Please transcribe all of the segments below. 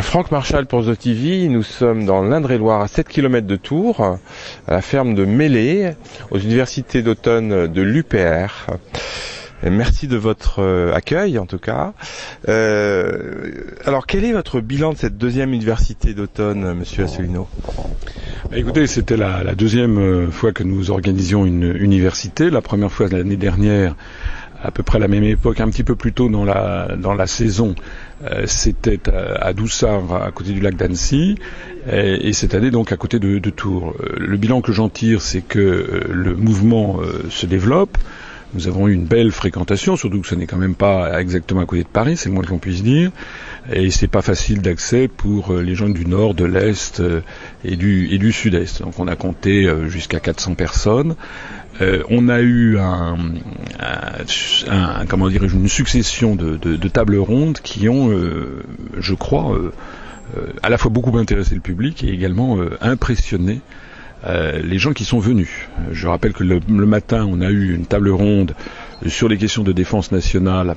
Franck Marchal pour The TV, nous sommes dans l'Indre-et-Loire à 7 km de Tours, à la ferme de Mêlée, aux universités d'automne de l'UPR. Merci de votre euh, accueil en tout cas. Euh, alors quel est votre bilan de cette deuxième université d'automne, Monsieur Asselineau? Écoutez, c'était la, la, deuxième euh, fois que nous organisions une université. La première fois l'année dernière, à peu près à la même époque, un petit peu plus tôt dans la, dans la saison, euh, c'était à, Doussard, à côté du lac d'Annecy, et, et, cette année donc à côté de, Tours. Le bilan que j'en tire, c'est que le mouvement se développe. Nous avons eu une belle fréquentation, surtout que ce n'est quand même pas exactement à côté de Paris, c'est le moins qu'on puisse dire. Et c'est pas facile d'accès pour euh, les gens du nord, de l'est euh, et du, et du sud-est. Donc on a compté euh, jusqu'à 400 personnes. Euh, on a eu comment dire une succession de, tables rondes qui ont, euh, je crois, euh, à la fois beaucoup intéressé le public et également impressionné les gens qui sont venus. Je rappelle que le, matin, on a eu une table ronde sur les questions de défense nationale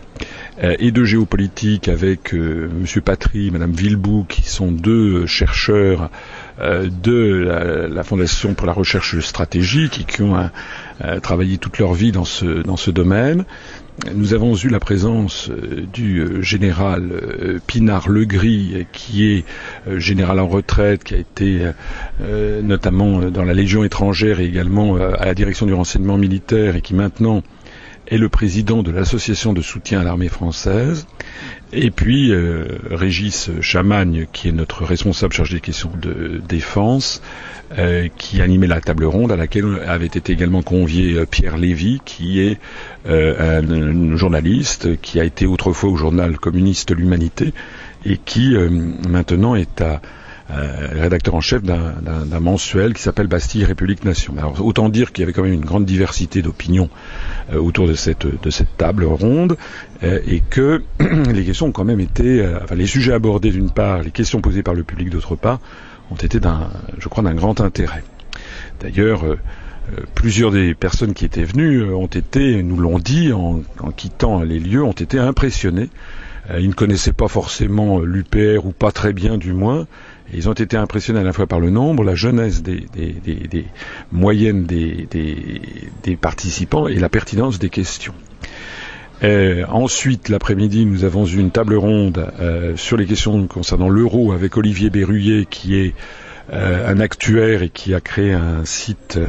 euh, et de géopolitique avec euh, M. Patry, Mme Villebou, qui sont deux chercheurs de la, Fondation pour la recherche stratégique et qui ont travaillé toute leur vie dans ce, dans ce domaine. Nous avons eu la présence euh, du euh, général euh, Pinard Legris, qui est général en retraite, qui a été notamment dans la Légion étrangère et également à la direction du renseignement militaire et qui maintenant est le président de l'association de soutien à l'armée française, et puis euh, Régis Chamagne, qui est notre responsable chargé des questions de défense, euh, qui animait la table ronde à laquelle avait été également convié euh, Pierre Lévy, qui est euh, un, un, journaliste qui a été autrefois au journal communiste L'Humanité et qui maintenant est à euh, rédacteur en chef d'un mensuel qui s'appelle Bastille République Nation. Autant dire qu'il y avait quand même une grande diversité d'opinions euh, autour de cette, table ronde euh, et que les questions ont quand même été, les sujets abordés d'une part, les questions posées par le public d'autre part, ont été d'un, je crois, d'un grand intérêt. D'ailleurs, plusieurs des personnes qui étaient venues ont été, nous l'ont dit en, en, quittant les lieux, ont été impressionnés. ils ne connaissaient pas forcément l'UPR ou pas très bien du moins, ils ont été impressionnés à la fois par le nombre, la jeunesse des, des, des, moyennes des, participants et la pertinence des questions. Euh, ensuite, l'après-midi, nous avons eu une table ronde euh, sur les questions concernant l'euro avec Olivier Berruyer, qui est euh, un actuaire et qui a créé un site,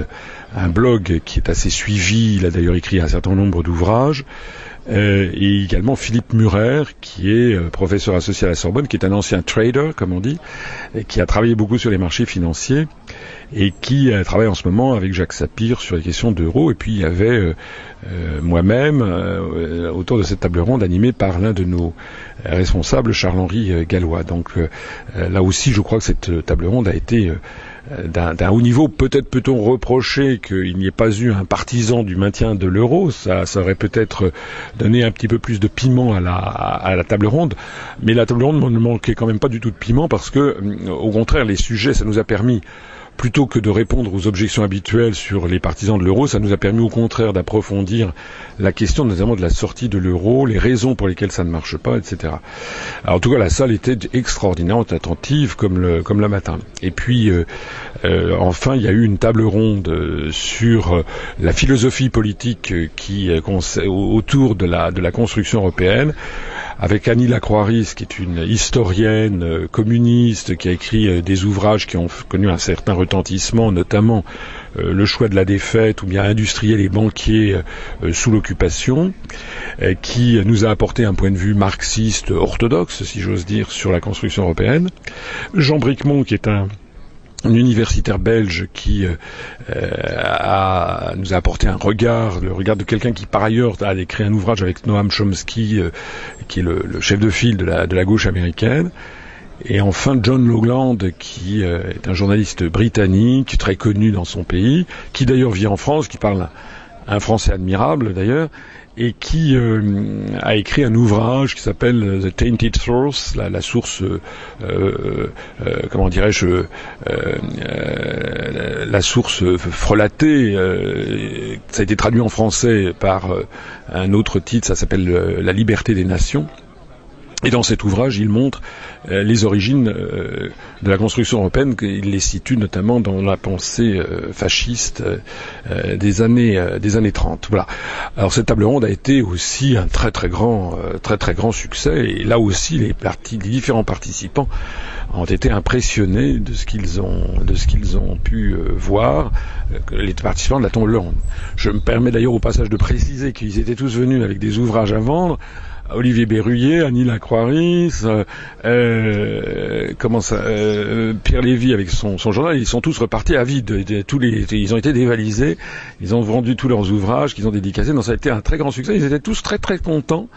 un blog qui est assez suivi. Il a d'ailleurs écrit un certain nombre d'ouvrages. Euh, et également Philippe Murer, qui est euh, professeur associé à la Sorbonne, qui est un ancien trader, comme on dit, et qui a travaillé beaucoup sur les marchés financiers, et qui euh, travaille en ce moment avec Jacques Sapir sur les questions d'euros. Et puis il y avait euh, euh, moi-même autour de cette table ronde animée par l'un de nos responsables, Charles-Henri Gallois. Donc là aussi, je crois que cette table ronde a été d'un haut niveau. Peut-être peut-on reprocher qu'il n'y ait pas eu un partisan du maintien de l'euro. Ça, aurait peut-être donné un petit peu plus de piment à la, à la, table ronde. Mais la table ronde ne manquait quand même pas du tout de piment parce que, au contraire, les sujets, ça nous a permis plutôt que de répondre aux objections habituelles sur les partisans de l'euro, ça nous a permis au contraire d'approfondir la question notamment de la sortie de l'euro, les raisons pour lesquelles ça ne marche pas, etc. En tout cas, la salle était extraordinairement attentive comme le, matin. Et puis, euh, euh, enfin, il y a eu une table ronde euh, sur la philosophie politique autour de la, de la construction européenne avec Annie Lacroix-Ris, qui est une historienne communiste, qui a écrit des ouvrages qui ont connu un certain retentissement, notamment euh, le choix de la défaite ou bien industriel et banquier sous l'occupation, qui nous a apporté un point de vue marxiste orthodoxe, si j'ose dire, sur la construction européenne. Jean Bricmont, qui est un un universitaire belge qui euh, nous a apporté un regard, le regard de quelqu'un qui par ailleurs a écrit un ouvrage avec Noam Chomsky, euh, qui est le, chef de file de la gauche américaine. Et enfin John Logland, qui euh, est un journaliste britannique, très connu dans son pays, qui d'ailleurs vit en France, qui parle un français admirable d'ailleurs, et qui euh, a écrit un ouvrage qui s'appelle The Tainted Source, la, source, euh, comment dirais-je, la source frelatée. ça a été traduit en français par un autre titre, ça s'appelle La liberté des nations. Et dans cet ouvrage, il montre euh, les origines euh, de la construction européenne, il les situe notamment dans la pensée euh, fasciste des années des années 30. Voilà. Alors cette table ronde a été aussi un très très grand très très grand succès et là aussi les partis les différents participants ont été impressionnés de ce qu'ils ont de ce qu'ils ont pu voir les participants de la table ronde. Je me permets d'ailleurs au passage de préciser qu'ils étaient tous venus avec des ouvrages à vendre Olivier Berruyer, Annie Lacroix-Ris, euh, euh, euh, Pierre Lévy avec son, journal, ils sont tous repartis à vide. tous les, ils ont été dévalisés, ils ont vendu tous leurs ouvrages qu'ils ont dédicacés. Donc ça a été un très grand succès. Ils étaient tous très très contents.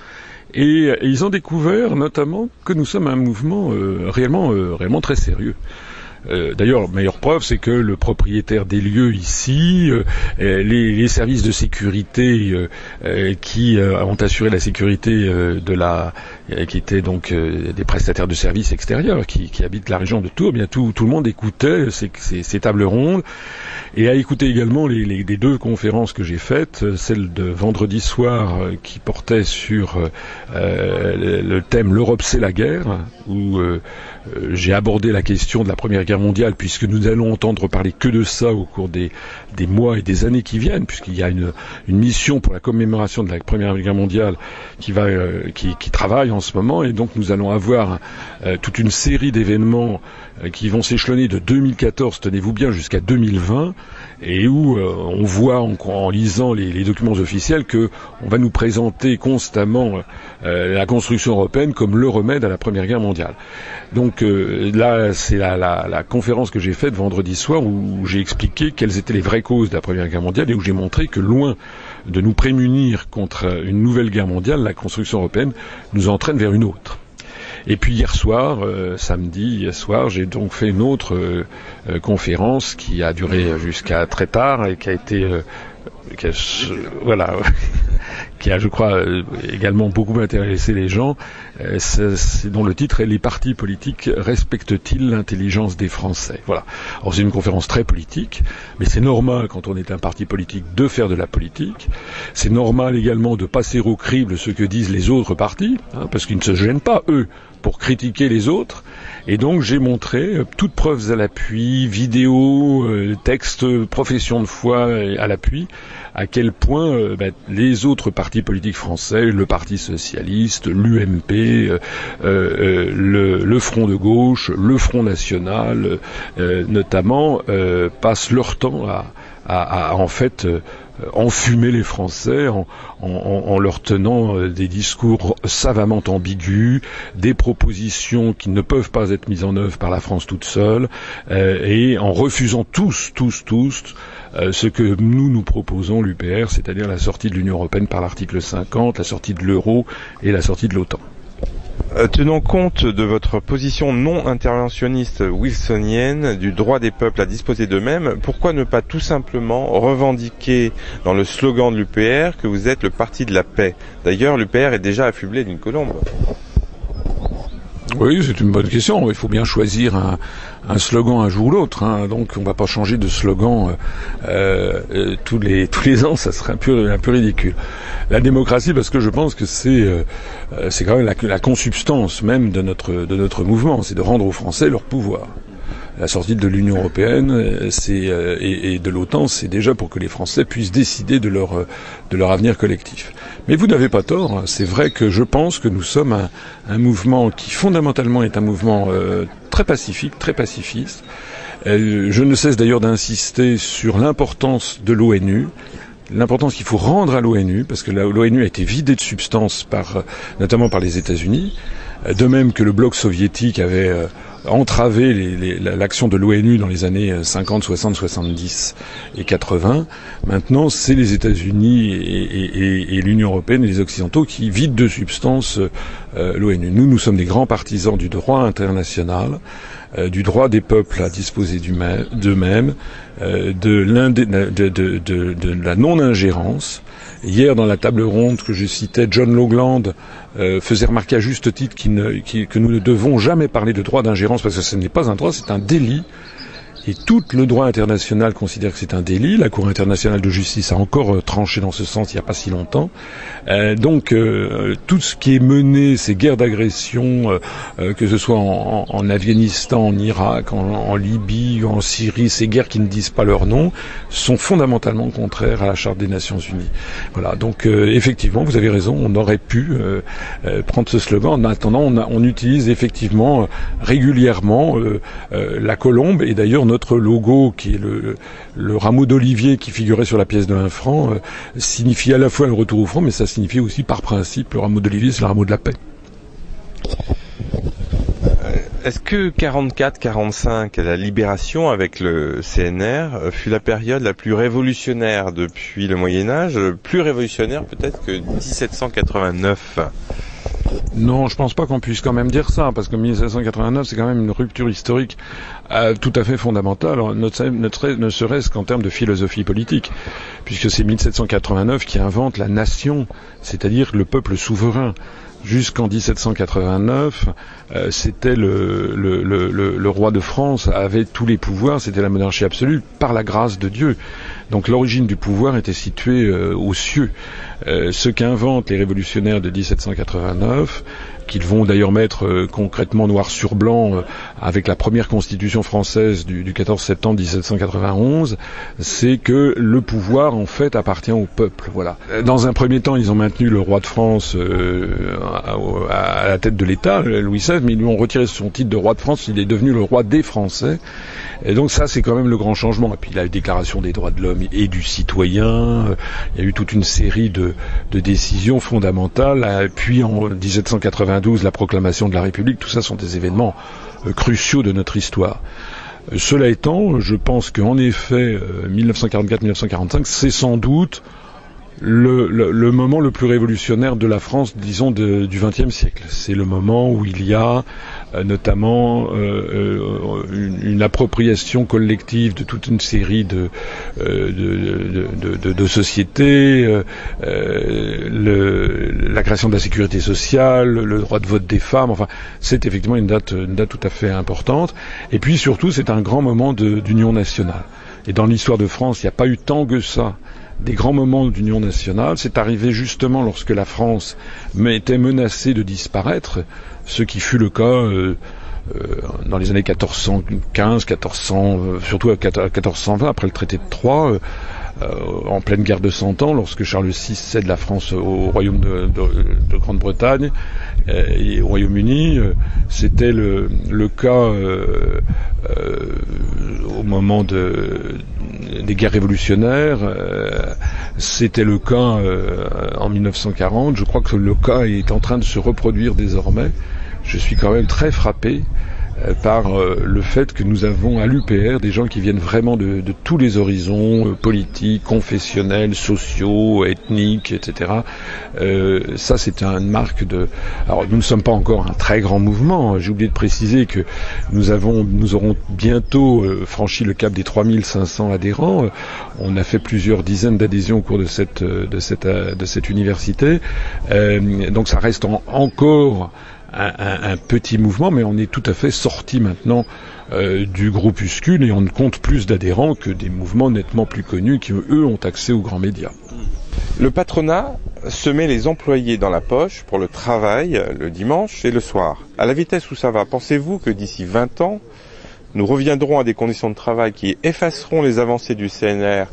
Et, ils ont découvert notamment que nous sommes un mouvement réellement, réellement très sérieux. Euh, d'ailleurs, meilleure preuve, c'est que le propriétaire des lieux ici, euh, les, services de sécurité euh, qui ont assuré la sécurité de la, qui étaient donc des prestataires de services extérieurs qui, habitent la région de Tours, eh bien tout, le monde écoutait ces, tables rondes et a écouté également les, les, deux conférences que j'ai faites, celle de vendredi soir qui portait sur le thème l'Europe c'est la guerre, où j'ai abordé la question de la Première Guerre mondiale, puisque nous allons entendre parler que de ça au cours des, des mois et des années qui viennent, puisqu'il y a une, une, mission pour la commémoration de la Première Guerre mondiale qui, va, euh, qui, travaille en ce moment, et donc nous allons avoir euh, toute une série d'événements euh, qui vont s'échelonner de 2014, tenez-vous bien, jusqu'à 2020, et où on voit en, lisant les, documents officiels que on va nous présenter constamment la construction européenne comme le remède à la Première Guerre mondiale. Donc là, c'est la conférence que j'ai faite vendredi soir où j'ai expliqué quelles étaient les vraies causes de la Première Guerre mondiale et où j'ai montré que loin de nous prémunir contre une nouvelle guerre mondiale, la construction européenne nous entraîne vers une autre. Et puis hier soir, euh, samedi, hier soir, j'ai donc fait une autre euh, euh, conférence qui a duré jusqu'à très tard et qui a été qui a, voilà, qui a, je crois, euh, également beaucoup intéressé les gens, euh, c'est dont le titre est Les partis politiques respectent-ils l'intelligence des Français? Voilà. Alors c'est une conférence très politique, mais c'est normal quand on est un parti politique de faire de la politique. C'est normal également de passer au crible ce que disent les autres partis, hein, parce qu'ils ne se gênent pas eux pour critiquer les autres. Et donc j'ai montré euh, toutes preuves à l'appui, vidéos, euh, textes, professions de foi euh, à l'appui, à quel point ben, les autres partis politiques français, le Parti socialiste, l'UMP, le, Front de gauche, le Front national, notamment, passent leur temps à, en fait enfumer les Français en, leur tenant euh, des discours savamment ambigus, des propositions qui ne peuvent pas être mises en œuvre par la France toute seule, euh, et en refusant tous, tous, tous ce que nous nous proposons, l'UPR, c'est-à-dire la sortie de l'Union européenne par l'article 50, la sortie de l'euro et la sortie de l'OTAN. Euh, tenant compte de votre position non interventionniste wilsonienne du droit des peuples à disposer d'eux-mêmes, pourquoi ne pas tout simplement revendiquer dans le slogan de l'UPR que vous êtes le parti de la paix? D'ailleurs, l'UPR est déjà affublé d'une colombe. Oui, c'est une bonne question. Il faut bien choisir un, un slogan un jour ou l'autre. Hein. Donc, on ne va pas changer de slogan euh, euh, tous les tous les ans. Ça serait un peu un peu ridicule. La démocratie, parce que je pense que c'est euh, c'est quand même la, la consubstance même de notre de notre mouvement, c'est de rendre aux Français leur pouvoir la sortie de l'Union européenne euh, c'est, euh, et, de l'OTAN, c'est déjà pour que les Français puissent décider de leur, euh, de leur avenir collectif. Mais vous n'avez pas tort, hein. c'est vrai que je pense que nous sommes un, un mouvement qui fondamentalement est un mouvement très pacifique, très pacifiste. je ne cesse d'ailleurs d'insister sur l'importance de l'ONU, l'importance qu'il faut rendre à l'ONU, parce que l'ONU a été vidée de substance par, notamment par les États-Unis, de même que le bloc soviétique avait entraver l'action de l'ONU dans les années 50, 60, 70 et 80. Maintenant, c'est les États-Unis et, l'Union européenne et les Occidentaux qui vident de substance euh, l'ONU. Nous, nous sommes des grands partisans du droit international, euh, du droit des peuples à disposer d'eux-mêmes, euh, de, de, la non-ingérence. Hier, dans la table ronde que je citais, John Logland euh, faisait remarquer à juste titre que nous ne devons jamais parler de droit d'ingérence parce que ce n'est pas un droit, c'est un délit. Et tout le droit international considère que c'est un délit. La Cour internationale de justice a encore euh, tranché dans ce sens il n'y a pas si longtemps. Euh, donc euh, tout ce qui est mené, ces guerres d'agression, que ce soit en, Afghanistan, en Irak, en, en, Libye, en Syrie, ces guerres qui ne disent pas leur nom, sont fondamentalement contraires à la Charte des Nations Unies. Voilà. Donc effectivement, vous avez raison, on aurait pu prendre ce slogan. En attendant, on, on utilise effectivement régulièrement la colombe et d'ailleurs notre logo, qui est le, rameau d'olivier qui figurait sur la pièce de 1 franc, euh, signifie à la fois le retour au front, mais ça signifie aussi par principe le rameau d'olivier, c'est le rameau de la paix. Euh, est-ce que 44-45, la libération avec le CNR, euh, fut la période la plus révolutionnaire depuis le Moyen Âge, plus révolutionnaire peut-être que 1789 non, je pense pas qu'on puisse quand même dire ça, parce que 1789, c'est quand même une rupture historique euh, tout à fait fondamentale, ne serait-ce qu'en termes de philosophie politique, puisque c'est 1789 qui invente la nation, c'est-à-dire le peuple souverain jusqu'en 1789, euh, c'était le, le, le, le, roi de France avait tous les pouvoirs, c'était la monarchie absolue par la grâce de Dieu. Donc l'origine du pouvoir était située euh, aux cieux. Euh, ce qu'inventent les révolutionnaires de 1789, qu'ils vont d'ailleurs mettre euh, concrètement noir sur blanc avec la première constitution française du, du 14 septembre 1791, c'est que le pouvoir en fait appartient au peuple. Voilà. Dans un premier temps, ils ont maintenu le roi de France à, à, la tête de l'État, Louis XVI, mais ils lui ont retiré son titre de roi de France. Il est devenu le roi des Français. Et donc ça, c'est quand même le grand changement. Et puis la déclaration des droits de l'homme et du citoyen, euh, il y a eu toute une série de, décisions fondamentales. Puis en 1792, la proclamation de la République, tout ça sont des événements euh, cruciaux de notre histoire. Euh, cela étant, je pense qu'en effet, 1944-1945, c'est sans doute le, moment le plus révolutionnaire de la France, disons, du XXe siècle. C'est le moment où il y a euh, notamment euh, euh, une, appropriation collective de toute une série de, de, sociétés, la création de la sécurité sociale, le droit de vote des femmes, enfin c'est effectivement une date, une date tout à fait importante. Et puis surtout c'est un grand moment d'union nationale. Et dans l'histoire de France, il n'y a pas eu tant que ça des grands moments d'union nationale. C'est arrivé justement lorsque la France était menacée de disparaître, ce qui fut le cas euh, euh, dans les années 1415, 1400, euh, surtout à 1420, après le traité de Troyes. En pleine guerre de Cent Ans, lorsque Charles VI cède la France au royaume de, de Grande-Bretagne et au Royaume-Uni, c'était le, cas au moment de, des guerres révolutionnaires. Euh, c'était le cas euh, en 1940. Je crois que le cas est en train de se reproduire désormais. Je suis quand même très frappé euh, par euh, le fait que nous avons à l'UPR des gens qui viennent vraiment de, de tous les horizons, euh, politiques, confessionnels, sociaux, ethniques, etc. Euh, ça, c'est une marque de... Alors, nous ne sommes pas encore un très grand mouvement. J'ai oublié de préciser que nous avons, nous aurons bientôt franchi le cap des 3500 adhérents. On a fait plusieurs dizaines d'adhésions au cours de cette, de cette, de cette université. donc, ça reste encore un, petit mouvement, mais on est tout à fait sorti maintenant euh, du groupuscule et on ne compte plus d'adhérents que des mouvements nettement plus connus qui, eux, ont accès aux grands médias. Le patronat se met les employés dans la poche pour le travail le dimanche et le soir. À la vitesse où ça va, pensez-vous que d'ici 20 ans, nous reviendrons à des conditions de travail qui effaceront les avancées du CNR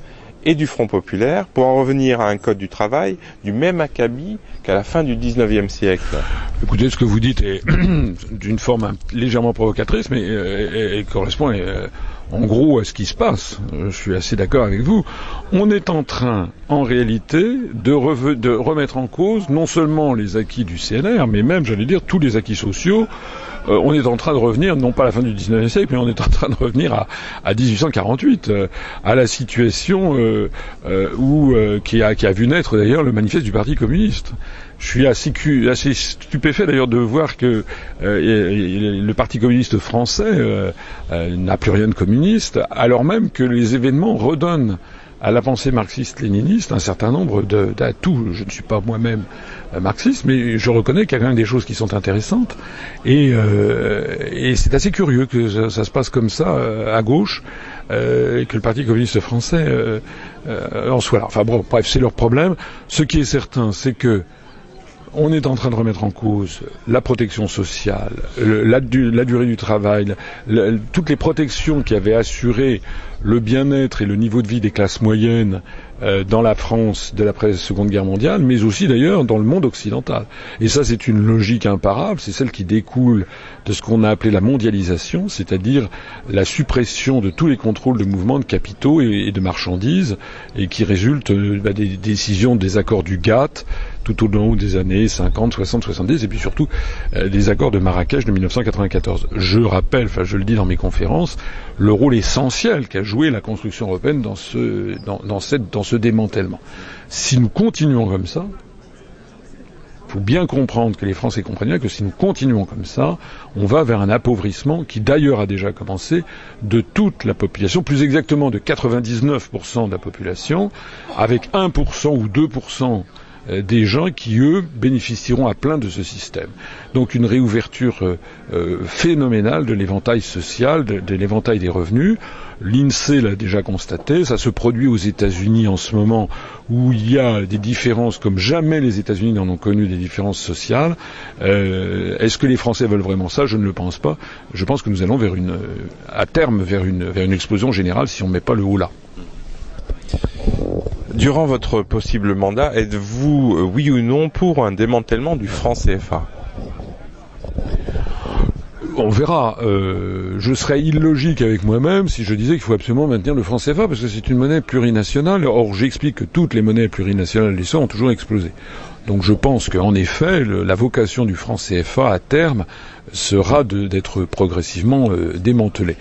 et du Front populaire pour en revenir à un code du travail du même acabit qu'à la fin du 19e siècle. Écoutez, ce que vous dites est d'une forme légèrement provocatrice, mais euh, correspond euh, en gros à ce qui se passe. Je suis assez d'accord avec vous. On est en train, en réalité, de, remettre en cause non seulement les acquis du CNR, mais même, j'allais dire, tous les acquis sociaux euh, on est en train de revenir, non pas à la fin du 19e siècle, mais on est en train de revenir à, à 1848, euh, à la situation euh, où, qui a vu naître d'ailleurs le manifeste du Parti communiste. Je suis assez, assez stupéfait d'ailleurs de voir que le Parti communiste français n'a plus rien de communiste, alors même que les événements redonnent à la pensée marxiste-léniniste un certain nombre d'atouts. Je ne suis pas moi-même euh, marxiste, mais je reconnais qu'il y a quand même des choses qui sont intéressantes. Et, euh, et c'est assez curieux que ça, se passe comme ça euh, à gauche, euh, et que le Parti communiste français euh, en soit là. Enfin bon, bref, c'est leur problème. Ce qui est certain, c'est que on est en train de remettre en cause la protection sociale, la, durée du travail, toutes les protections qui avaient assuré le bien-être et le niveau de vie des classes moyennes euh, dans la France de l'après-seconde guerre mondiale, mais aussi d'ailleurs dans le monde occidental. Et ça, c'est une logique imparable, c'est celle qui découle de ce qu'on a appelé la mondialisation, c'est-à-dire la suppression de tous les contrôles de mouvements de capitaux et, de marchandises, et qui résulte euh, bah, des décisions des accords du GATT, tout au long des années 50, 60, 70, et puis surtout euh, des accords de Marrakech de 1994. Je rappelle, enfin je le dis dans mes conférences, le rôle essentiel qu'a joué la construction européenne dans ce, dans, dans, cette, dans ce démantèlement. Si nous continuons comme ça, il faut bien comprendre que les Français comprennent bien que si nous continuons comme ça, on va vers un appauvrissement qui d'ailleurs a déjà commencé de toute la population, plus exactement de 99% de la population, avec 1% ou 2% euh, des gens qui, eux, bénéficieront à plein de ce système. Donc une réouverture euh, euh, phénoménale de l'éventail social, de, l'éventail des revenus. L'INSEE l'a déjà constaté, ça se produit aux États-Unis en ce moment où il y a des différences comme jamais les États-Unis n'en ont connu des différences sociales. Euh, Est-ce que les Français veulent vraiment ça? Je ne le pense pas. Je pense que nous allons vers une, à terme vers une explosion générale si on ne met pas le haut là. Durant votre possible mandat, êtes-vous, euh, oui ou non, pour un démantèlement du franc CFA on verra. Euh, je serais illogique avec moi-même si je disais qu'il faut absolument maintenir le franc CFA parce que c'est une monnaie plurinationale. Or, j'explique que toutes les monnaies plurinationales de l'histoire ont toujours explosé. Donc, je pense qu'en effet, la vocation du franc CFA à terme sera d'être progressivement euh, démantelée.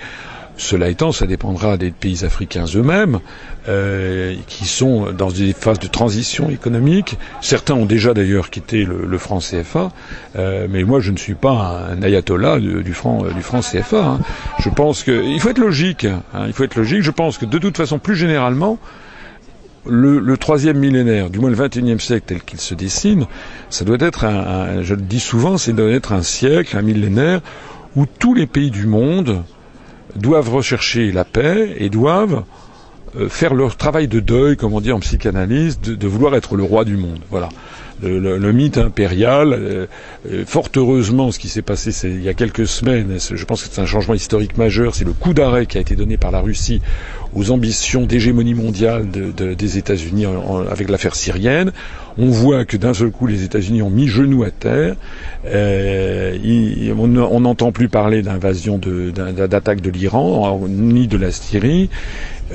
Cela étant, ça dépendra des pays africains eux-mêmes, euh, qui sont dans des phases de transition économique. Certains ont déjà d'ailleurs quitté le, franc CFA, euh, mais moi je ne suis pas un ayatollah du, franc, franc CFA. Hein. Je pense qu'il faut être logique. Hein, il faut être logique. Je pense que de toute façon, plus généralement, le, troisième millénaire, du moins le XXIe siècle tel qu'il se dessine, ça doit être je le dis souvent, c'est doit être un siècle, un millénaire où tous les pays du monde doivent rechercher la paix et doivent euh, faire leur travail de deuil, comme on dit en psychanalyse, de, vouloir être le roi du monde. Voilà. Le mythe impérial, euh, euh, fort heureusement, ce qui s'est passé il y a quelques semaines, je pense que c'est un changement historique majeur, c'est le coup d'arrêt qui a été donné par la Russie aux ambitions d'hégémonie mondiale de, de, des États-Unis avec l'affaire syrienne. On voit que d'un seul coup, les États-Unis ont mis genoux à terre. Euh, on n'entend plus parler d'invasion d'attaque de l'Iran ni de la Syrie.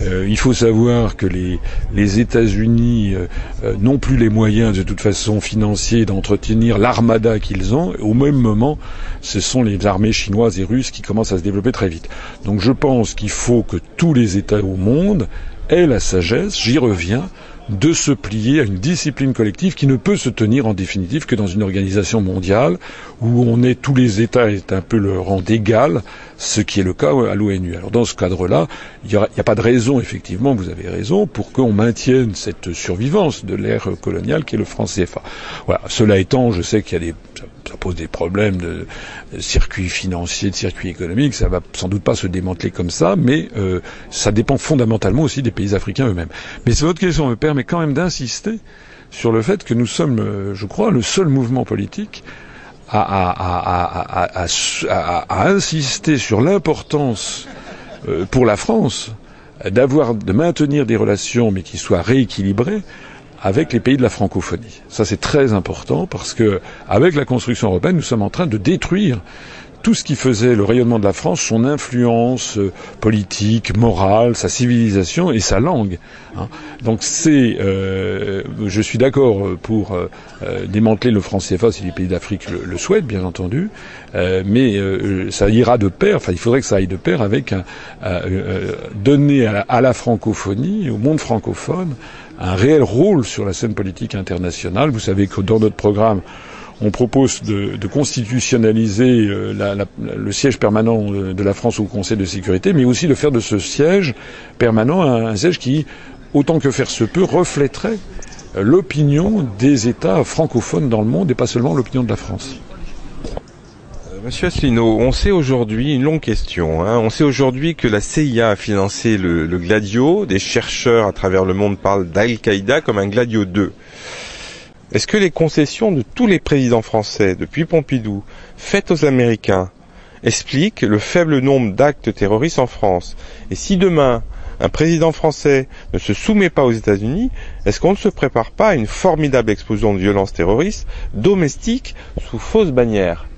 Euh, il faut savoir que les, les États-Unis euh, euh, n'ont plus les moyens de toute façon financiers d'entretenir l'armada qu'ils ont. Au même moment, ce sont les armées chinoises et russes qui commencent à se développer très vite. Donc je pense qu'il faut que tous les États au monde aient la sagesse, j'y reviens, de se plier à une discipline collective qui ne peut se tenir en définitive que dans une organisation mondiale où on est tous les États est un peu le rang d'égal, ce qui est le cas à l'ONU. Alors dans ce cadre-là, il n'y a, pas de raison, effectivement, vous avez raison, pour qu'on maintienne cette survivance de l'ère coloniale qui est le franc CFA. Voilà. Cela étant, je sais qu'il y a des ça pose des problèmes de, de circuits financiers, de circuits économiques. Ça va sans doute pas se démanteler comme ça, mais euh, ça dépend fondamentalement aussi des pays africains eux-mêmes. Mais votre question me permet quand même d'insister sur le fait que nous sommes, euh, je crois, le seul mouvement politique à insister sur l'importance euh, pour la France d'avoir, de maintenir des relations, mais qui soient rééquilibrées avec les pays de la francophonie. Ça c'est très important parce que avec la construction européenne, nous sommes en train de détruire tout ce qui faisait le rayonnement de la France, son influence euh, politique, morale, sa civilisation et sa langue. Hein. Donc c'est, euh, je suis d'accord pour euh, démanteler le franc CFA si les pays d'Afrique le, souhaitent, bien entendu, euh, mais euh, ça ira de pair. Enfin, il faudrait que ça aille de pair avec un, donner à la francophonie, au monde francophone, un réel rôle sur la scène politique internationale. Vous savez que dans notre programme on propose de, constitutionnaliser euh, le siège permanent de la France au Conseil de sécurité, mais aussi de faire de ce siège permanent un, un siège qui autant que faire se peut, reflèterait l'opinion des États francophones dans le monde et pas seulement l'opinion de la France. Monsieur Asselineau, on sait aujourd'hui, une longue question, hein, on sait aujourd'hui que la CIA a financé le, Gladio, des chercheurs à travers le monde parlent d'Al-Qaïda comme un Gladio 2. Est-ce que les concessions de tous les présidents français, depuis Pompidou, faites aux Américains, expliquent le faible nombre d'actes terroristes en France? Et si demain, un président français ne se soumet pas aux États-Unis, est-ce qu'on ne se prépare pas à une formidable explosion de violence terroriste domestique sous fausse bannière?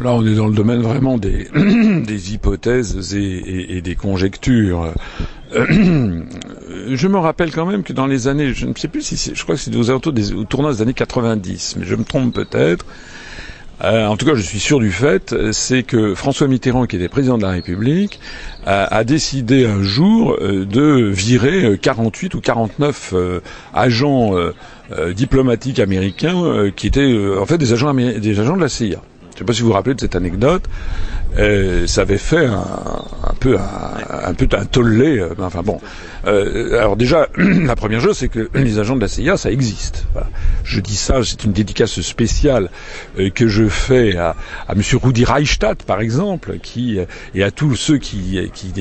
Là, on est dans le domaine vraiment des, hypothèses et, des conjectures. je me rappelle quand même que dans les années, je ne sais plus si je crois que c'est aux alentours des au tournant des années 90, mais je me trompe peut-être. Euh, en tout cas, je suis sûr du fait, c'est que François Mitterrand, qui était président de la République, a, a décidé un jour euh, de virer 48 ou 49 euh, agents diplomatiques américains qui étaient en fait des agents, des agents de la CIA. Je ne sais pas si vous vous rappelez de cette anecdote. Euh, ça avait fait un, un peu un, un, peu un tollé. Euh, enfin bon. Euh, alors déjà, la première chose, c'est que les agents de la CIA, ça existe. Je dis ça, c'est une dédicace spéciale euh, que je fais à, à Monsieur Rudi Reichstadt, par exemple, qui et à tous ceux qui, qui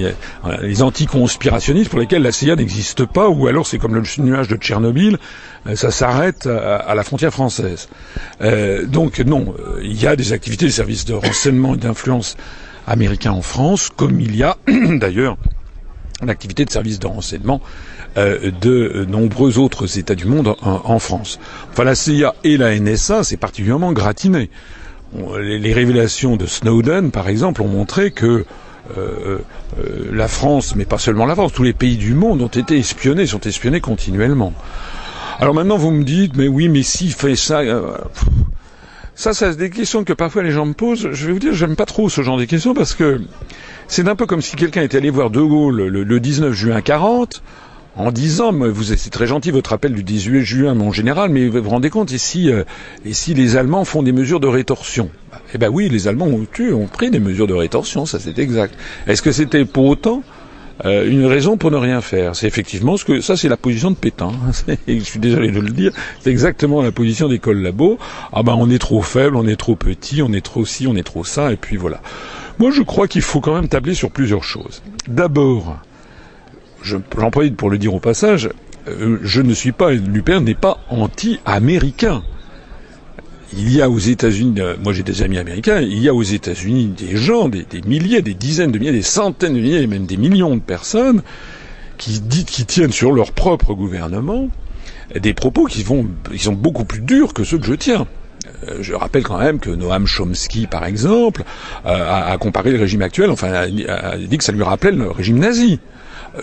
les anticonspirationnistes pour lesquels la CIA n'existe pas, ou alors c'est comme le nuage de Tchernobyl, ça s'arrête à, la frontière française. donc non, il y a des activités des services de renseignement et d'influence américains en France, comme il y a d'ailleurs l'activité de services de renseignement euh, de nombreux autres États du monde en, France. Enfin, la CIA et la NSA, c'est particulièrement gratiné. Les, révélations de Snowden, par exemple, ont montré que euh, euh, la France, mais pas seulement la France, tous les pays du monde ont été espionnés, sont espionnés continuellement. Alors maintenant, vous me dites, mais oui, mais s'il fait ça, euh, ça, c'est des questions que parfois les gens me posent. Je vais vous dire, j'aime pas trop ce genre de questions parce que c'est un peu comme si quelqu'un était allé voir De Gaulle le, le 19 juin 40 en disant, vous c'est très gentil votre appel du 18 juin, mon général, mais vous vous rendez compte, et euh, les Allemands font des mesures de rétorsion? Eh ben oui, les Allemands ont, tué, ont pris des mesures de rétorsion, ça c'est exact. Est-ce que c'était pour autant euh, une raison pour ne rien faire. C'est effectivement ce que ça, c'est la position de Pétain. je suis désolé de le dire. C'est exactement la position des collabos. Ah ben, on est trop faible, on est trop petit, on est trop ci, on est trop ça, et puis voilà. Moi, je crois qu'il faut quand même tabler sur plusieurs choses. D'abord, j'en profite pour le dire au passage, euh, je ne suis pas, l'UPR n'est pas anti-américain. Il y a aux États-Unis, euh, moi j'ai des amis américains, il y a aux États-Unis des gens, des, milliers, des dizaines de milliers, des centaines de milliers, même des millions de personnes qui, tiennent sur leur propre gouvernement des propos qui, vont, qui sont beaucoup plus durs que ceux que je tiens. Euh, je rappelle quand même que Noam Chomsky, par exemple, euh, a, comparé le régime actuel, enfin, a, dit que ça lui rappelait le régime nazi.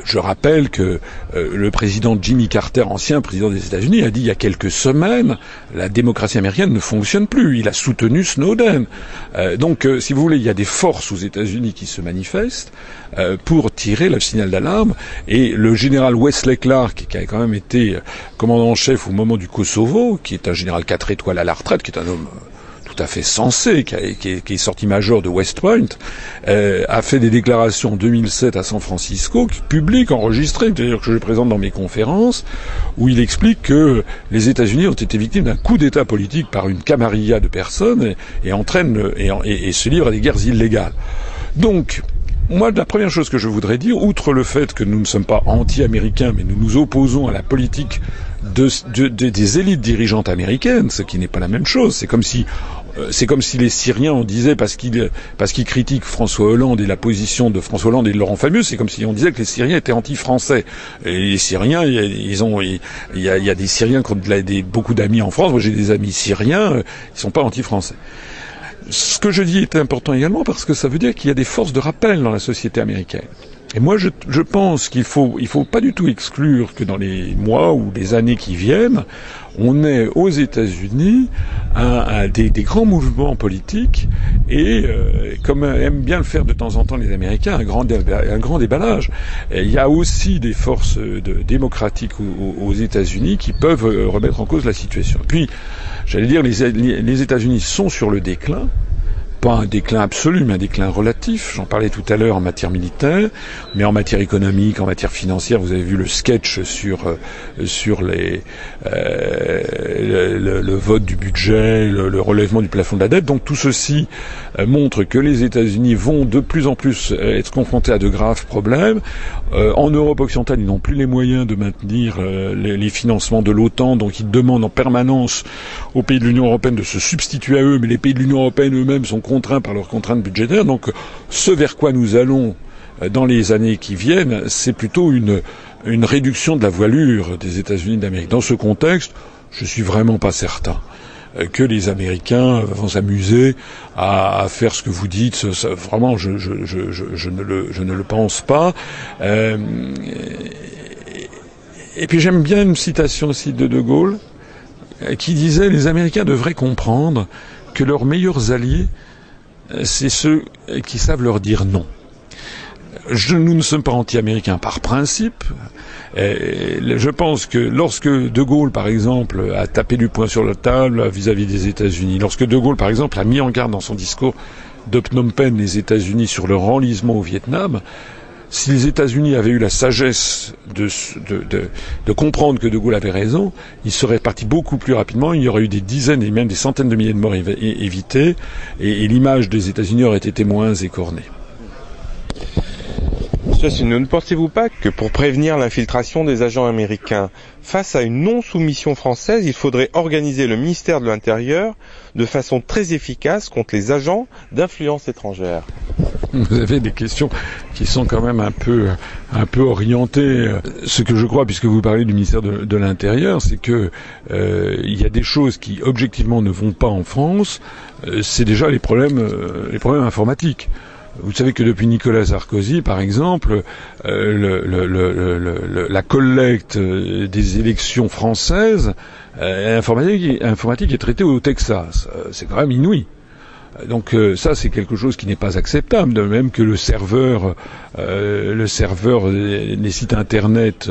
Je rappelle que euh, le président Jimmy Carter, ancien président des États-Unis, a dit il y a quelques semaines la démocratie américaine ne fonctionne plus. Il a soutenu Snowden. Euh, donc, euh, si vous voulez, il y a des forces aux États-Unis qui se manifestent pour tirer le signal d'alarme. Et le général Wesley Clark, qui a quand même été commandant en chef au moment du Kosovo, qui est un général 4 étoiles à la retraite, qui est un homme à fait sensé, qui, est sorti major de West Point, euh, a fait des déclarations en 2007 à San Francisco, publiques, enregistrées, d'ailleurs que je présente dans mes conférences, où il explique que les États-Unis ont été victimes d'un coup d'État politique par une camarilla de personnes et, et entraînent et, se livrent à des guerres illégales. Donc, moi, la première chose que je voudrais dire, outre le fait que nous ne sommes pas anti-américains, mais nous nous opposons à la politique de, de, de, des élites dirigeantes américaines, ce qui n'est pas la même chose. C'est comme si c'est comme si les Syriens, on disait, parce qu'ils parce qu'ils critiquent François Hollande et la position de François Hollande et de Laurent Fabius, c'est comme si on disait que les Syriens étaient anti-français. Et les Syriens, ils ont, il y a, des Syriens qui ont beaucoup d'amis en France. Moi, j'ai des amis syriens, euh, ils sont pas anti-français. Ce que je dis est important également parce que ça veut dire qu'il y a des forces de rappel dans la société américaine. Et moi, je, pense qu'il faut, il faut pas du tout exclure que dans les mois ou les années qui viennent, on ait aux États-Unis un, un, des, grands mouvements politiques et, euh, comme aiment bien le faire de temps en temps les Américains, un grand, déballage. Il y a aussi des forces de, démocratiques aux, aux États-Unis qui peuvent euh, remettre en cause la situation. Puis, j'allais dire, les, les États-Unis sont sur le déclin pas un déclin absolu, mais un déclin relatif. J'en parlais tout à l'heure en matière militaire, mais en matière économique, en matière financière, vous avez vu le sketch sur euh, sur les euh, le, vote du budget, le, relèvement du plafond de la dette. Donc tout ceci euh, montre que les États-Unis vont de plus en plus être confrontés à de graves problèmes. en Europe occidentale, ils n'ont plus les moyens de maintenir les, financements de l'OTAN, donc ils demandent en permanence aux pays de l'Union européenne de se substituer à eux, mais les pays de l'Union européenne eux-mêmes sont contraints par leurs contraintes budgétaires. Donc ce vers quoi nous allons euh, dans les années qui viennent, c'est plutôt une, une réduction de la voilure des États-Unis d'Amérique. Dans ce contexte, je suis vraiment pas certain euh, que les Américains vont s'amuser à, faire ce que vous dites. vraiment, je, ne le, je ne le pense pas. Euh, et puis j'aime bien une citation aussi de De Gaulle qui disait les Américains devraient comprendre que leurs meilleurs alliés, c'est ceux qui savent leur dire non. Nous ne sommes pas anti-américains par principe. je pense que lorsque De Gaulle, par exemple, a tapé du poing sur la table vis-à-vis des États-Unis, lorsque De Gaulle, par exemple, a mis en garde dans son discours de Phnom Penh les États-Unis sur leur enlisement au Vietnam, si les États-Unis avaient eu la sagesse de, comprendre que De Gaulle avait raison, ils seraient partis beaucoup plus rapidement. Il y aurait eu des dizaines et même des centaines de milliers de morts évitées, et, l'image des États-Unis aurait été moins écornée. Monsieur ne pensez-vous pas que pour prévenir l'infiltration des agents américains face à une non-soumission française, il faudrait organiser le ministère de l'Intérieur de façon très efficace contre les agents d'influence étrangère Vous avez des questions qui sont quand même un peu, orientées. Ce que je crois, puisque vous parlez du ministère de, l'Intérieur, c'est que euh, il y a des choses qui objectivement ne vont pas en France. Euh, c'est déjà les problèmes, euh, les problèmes informatiques. Vous savez que depuis Nicolas Sarkozy, par exemple, euh, le, la collecte euh, des élections françaises euh, informatique, informatique, est traitée au Texas. C'est quand même inouï. Donc ça c'est quelque chose qui n'est pas acceptable, de même que le serveur, le serveur des, sites internet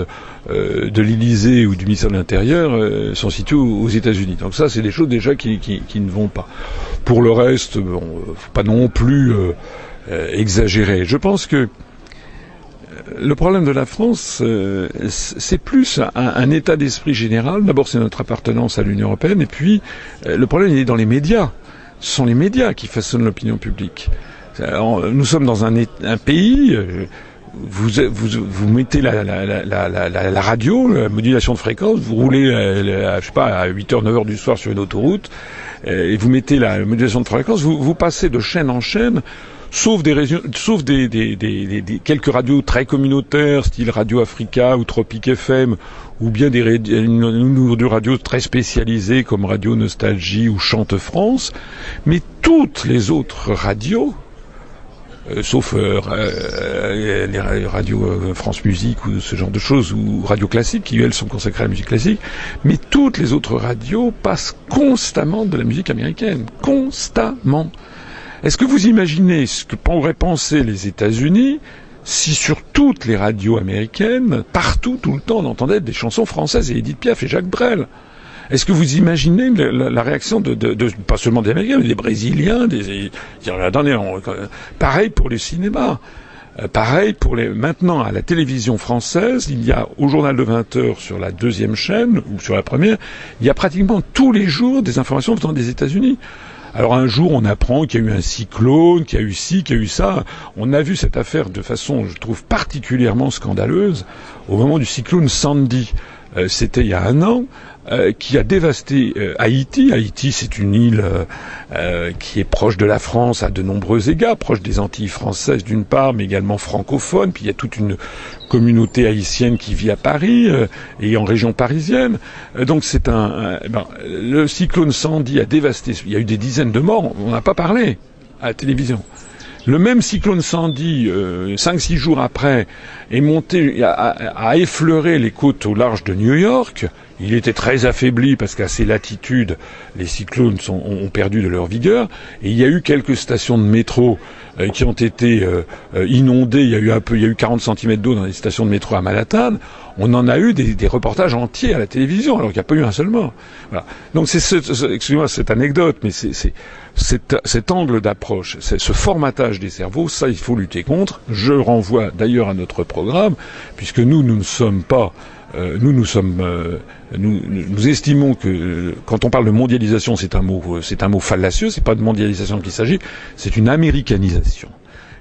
de l'Élysée ou du ministère de l'Intérieur sont situés aux, États-Unis. Donc ça c'est des choses déjà qui, qui, qui, ne vont pas. Pour le reste, bon, faut pas non plus euh, exagéré. Je pense que euh, le problème de la France, euh, c'est plus un, état d'esprit général. D'abord, c'est notre appartenance à l'Union européenne, et puis le problème il est dans les médias. Ce sont les médias qui façonnent l'opinion publique. nous sommes dans un, pays. Vous, mettez la, la, radio, la modulation de fréquence, vous roulez, je sais à 8h, 9h du soir sur une autoroute, et vous mettez la modulation de fréquence, vous passez de chaîne en chaîne sauf des des, des, des, des, quelques radios très communautaires, style Radio Africa ou Tropique FM, ou bien des de radios très spécialisées comme Radio Nostalgie ou Chante France, mais toutes les autres radios, euh, sauf euh, euh, les radios France Musique ou ce genre de choses, ou Radio Classique, qui elles sont consacrées à la musique classique, mais toutes les autres radios passent constamment de la musique américaine, constamment. Est-ce que vous imaginez ce que pourraient penser les États-Unis si sur toutes les radios américaines, partout, tout le temps, on entendait des chansons françaises et Edith Piaf et Jacques Brel? Est-ce que vous imaginez la, réaction de, pas seulement des Américains, mais des Brésiliens, des, attendez, pareil pour le cinéma. Euh, pareil pour les, maintenant à la télévision française, il y a au journal de 20 heures sur la deuxième chaîne ou sur la première, il y a pratiquement tous les jours des informations venant des États-Unis. Alors un jour, on apprend qu'il y a eu un cyclone, qu'il y a eu ci, qu'il y a eu ça. On a vu cette affaire de façon, je trouve, particulièrement scandaleuse au moment du cyclone Sandy. Euh, c'était il y a un an. Euh, qui a dévasté euh, Haïti. Haïti, c'est une île qui est proche de la France à de nombreux égards, proche des Antilles françaises d'une part, mais également francophone. Puis il y a toute une communauté haïtienne qui vit à Paris et en région parisienne. donc c'est un, ben, le cyclone Sandy a dévasté. Il y a eu des dizaines de morts. On n'a pas parlé à la télévision. Le même cyclone Sandy, cinq six jours après, est monté, a, a effleuré les côtes au large de New York Il était très affaibli parce qu'à ces latitudes, les cyclones ont perdu de leur vigueur. Et il y a eu quelques stations de métro euh, qui ont été euh, euh, inondées. Il y a eu un peu, il y a eu 40 cm d'eau dans les stations de métro à Manhattan. On en a eu des, reportages entiers à la télévision, alors qu'il n'y a pas eu un seul mort. Donc c'est, ce, excusez-moi cette anecdote, mais c'est, c'est cet, cet, angle d'approche, ce formatage des cerveaux, ça il faut lutter contre. Je renvoie d'ailleurs à notre programme, puisque nous, nous ne sommes pas euh, nous, nous sommes, euh, nous, estimons que euh, quand on parle de mondialisation, c'est un mot, c'est un mot fallacieux. C'est pas de mondialisation qu'il s'agit, c'est une américanisation.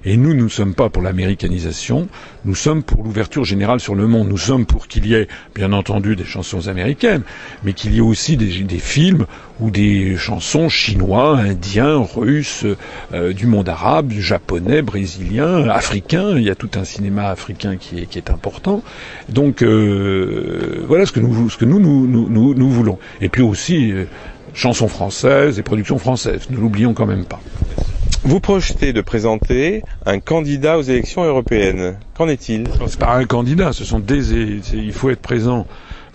Et nous, nous ne sommes pas pour l'américanisation, nous sommes pour l'ouverture générale sur le monde. Nous sommes pour qu'il y ait, bien entendu, des chansons américaines, mais qu'il y ait aussi des, films ou des chansons chinois, indiens, russes, euh, du monde arabe, japonais, brésilien, africain. Il y a tout un cinéma africain qui est, important. Donc euh, voilà ce que nous, ce que nous, nous, nous, nous voulons. Et puis aussi euh, chansons françaises et productions françaises. Ne l'oublions quand même pas. Vous projetez de présenter un candidat aux élections européennes. Qu'en est-il? C'est pas un candidat, ce sont des. Il faut être présent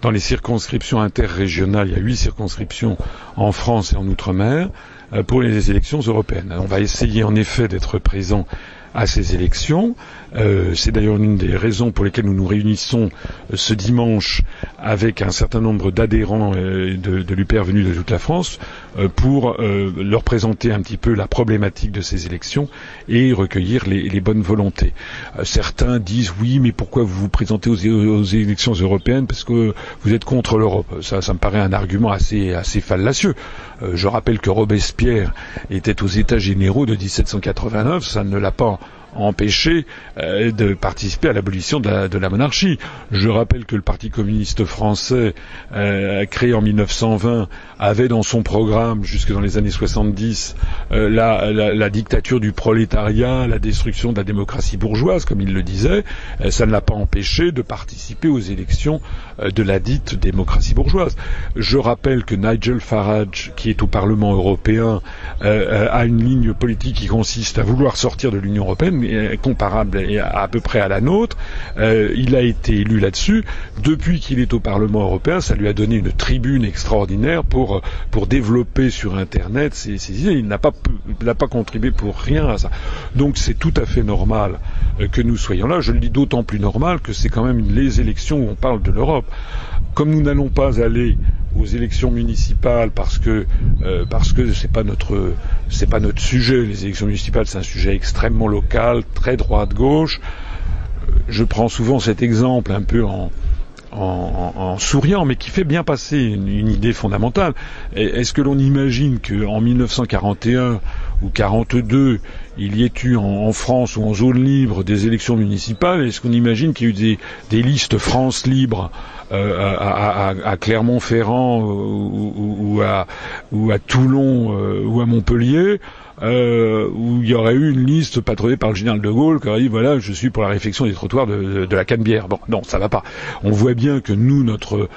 dans les circonscriptions interrégionales. Il y a huit circonscriptions en France et en Outre-mer euh, pour les élections européennes. On va essayer en effet d'être présent à ces élections. Euh, c'est d'ailleurs une des raisons pour lesquelles nous nous réunissons euh, ce dimanche avec un certain nombre d'adhérents de, de l'UPR venus de toute la France pour leur présenter un petit peu la problématique de ces élections et recueillir les, bonnes volontés. certains disent oui, mais pourquoi vous vous présentez aux, élections européennes? Parce que vous êtes contre l'Europe. Ça, me paraît un argument assez, assez fallacieux. je rappelle que Robespierre était aux États généraux de 1789, ça ne l'a pas empêché euh, de participer à l'abolition de, la, monarchie. Je rappelle que le Parti communiste français, euh, créé en 1920, avait dans son programme, jusque dans les années 70, euh, la, la, dictature du prolétariat, la destruction de la démocratie bourgeoise, comme il le disait. ça ne l'a pas empêché de participer aux élections de la dite démocratie bourgeoise. Je rappelle que Nigel Farage, qui est au Parlement européen, a une ligne politique qui consiste à vouloir sortir de l'Union européenne, comparable à, peu près à la nôtre. Euh, il a été élu là-dessus. Depuis qu'il est au Parlement européen, ça lui a donné une tribune extraordinaire pour pour développer sur Internet ses, idées. Il n'a pas n'a pas contribué pour rien à ça. Donc c'est tout à fait normal euh, que nous soyons là. Je le dis d'autant plus normal que c'est quand même les élections où on parle de l'Europe. Comme nous n'allons pas aller aux élections municipales parce que euh, parce que c'est pas notre c'est pas notre sujet. Les élections municipales c'est un sujet extrêmement local, très droite gauche. Euh, je prends souvent cet exemple un peu en, en, en, souriant, mais qui fait bien passer une, idée fondamentale. Est-ce que l'on imagine qu'en 1941 ou 42, il y ait eu en, France ou en zone libre des élections municipales? Est-ce qu'on imagine qu'il y a eu des, des listes France libre euh, à, Clermont-Ferrand ou, ou, à, ou à Toulon euh, ou à Montpellier euh, où il y aurait eu une liste patronnée par le général de Gaulle qui aurait dit voilà je suis pour la réflexion des trottoirs de, de, la Canebière. Bon non ça va pas. On voit bien que nous notre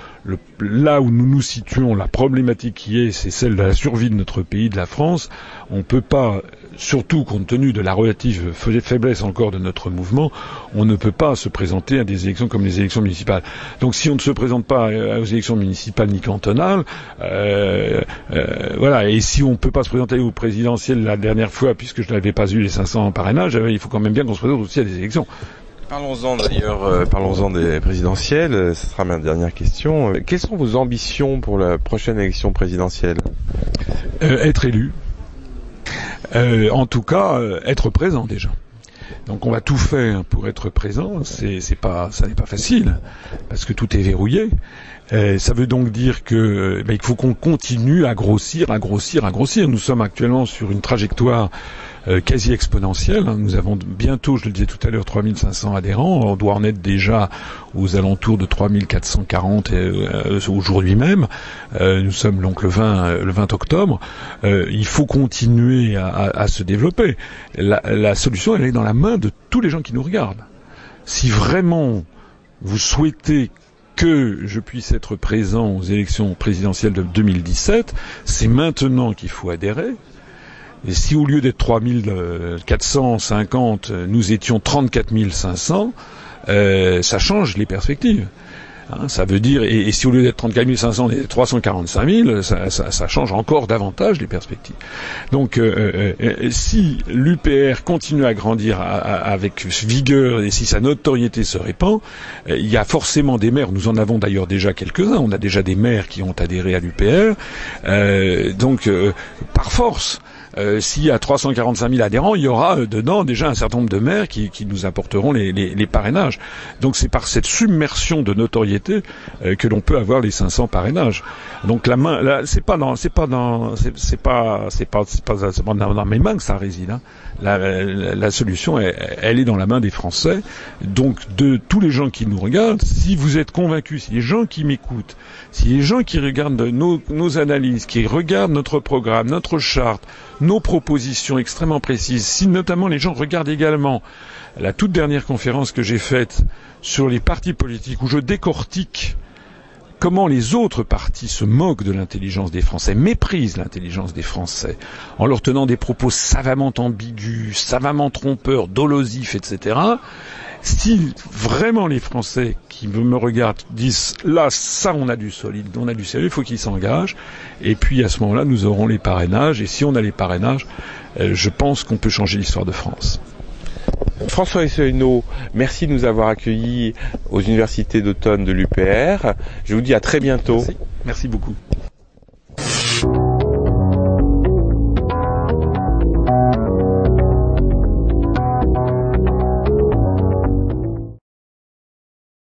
là où nous nous situons la problématique qui est c'est celle de la survie de notre pays de la France. On peut pas surtout compte tenu de la relative faiblesse encore de notre mouvement, on ne peut pas se présenter à des élections comme les élections municipales. Donc si on ne se présente pas aux élections municipales ni cantonales, euh, euh, voilà, et si on ne peut pas se présenter aux présidentielles la dernière fois, puisque je n'avais pas eu les 500 parrainages, il faut quand même bien qu'on se présente aussi à des élections. Parlons-en d'ailleurs, euh, parlons-en des présidentielles. Ce sera ma dernière question. Quelles sont vos ambitions pour la prochaine élection présidentielle? Être élu. Euh, en tout cas, euh, être présent déjà. Donc on va tout faire pour être présent. C'est, pas, ça n'est pas facile parce que tout est verrouillé. Euh, ça veut donc dire que ben, faut qu'on continue à grossir, à grossir, à grossir. Nous sommes actuellement sur une trajectoire quasi exponentielle. Hein. Nous avons bientôt, je le disais tout à l'heure, 3500 adhérents. On doit en être déjà aux alentours de 3440 euh, aujourd'hui même. Euh, nous sommes donc le 20, le 20 octobre. il faut continuer à, à, se développer. La, la solution, elle est dans la main de tous les gens qui nous regardent. Si vraiment vous souhaitez que je puisse être présent aux élections présidentielles de 2017, c'est maintenant qu'il faut adhérer. Et si au lieu d'être 3450, nous étions 34 500, euh, ça change les perspectives. Hein, ça veut dire, et, si au lieu d'être 34 500, on est 345 000, ça, ça, ça, change encore davantage les perspectives. Donc, euh, euh, euh si l'UPR continue à grandir avec vigueur et si sa notoriété se répand, il y a forcément des maires, nous en avons d'ailleurs déjà quelques-uns, on a déjà des maires qui ont adhéré à l'UPR, donc par force, euh, s'il y a 345 000 adhérents, il y aura euh, dedans déjà un certain nombre de maires qui, nous apporteront les, parrainages. Donc c'est par cette submersion de notoriété euh, que l'on peut avoir les 500 parrainages. Donc la main, là, c'est pas dans, c'est pas dans, c'est pas, c'est pas, c'est pas, dans, mes mains que ça réside. Hein. La, solution, elle, est dans la main des Français. Donc de tous les gens qui nous regardent, si vous êtes convaincus, si les gens qui m'écoutent, si les gens qui regardent nos, nos analyses, qui regardent notre programme, notre charte, nos propositions extrêmement précises, si notamment les gens regardent également la toute dernière conférence que j'ai faite sur les partis politiques où je décortique comment les autres partis se moquent de l'intelligence des Français, méprisent l'intelligence des Français, en leur tenant des propos savamment ambigus, savamment trompeurs, dolosifs, etc. Si vraiment les Français qui me regardent disent là, ça, on a du solide, on a du sérieux, il faut qu'ils s'engagent. Et puis à ce moment-là, nous aurons les parrainages. Et si on a les parrainages, euh, je pense qu'on peut changer l'histoire de France. François Esseuino, merci de nous avoir accueillis aux universités d'automne de l'UPR. Je vous dis à très bientôt. Merci, merci beaucoup.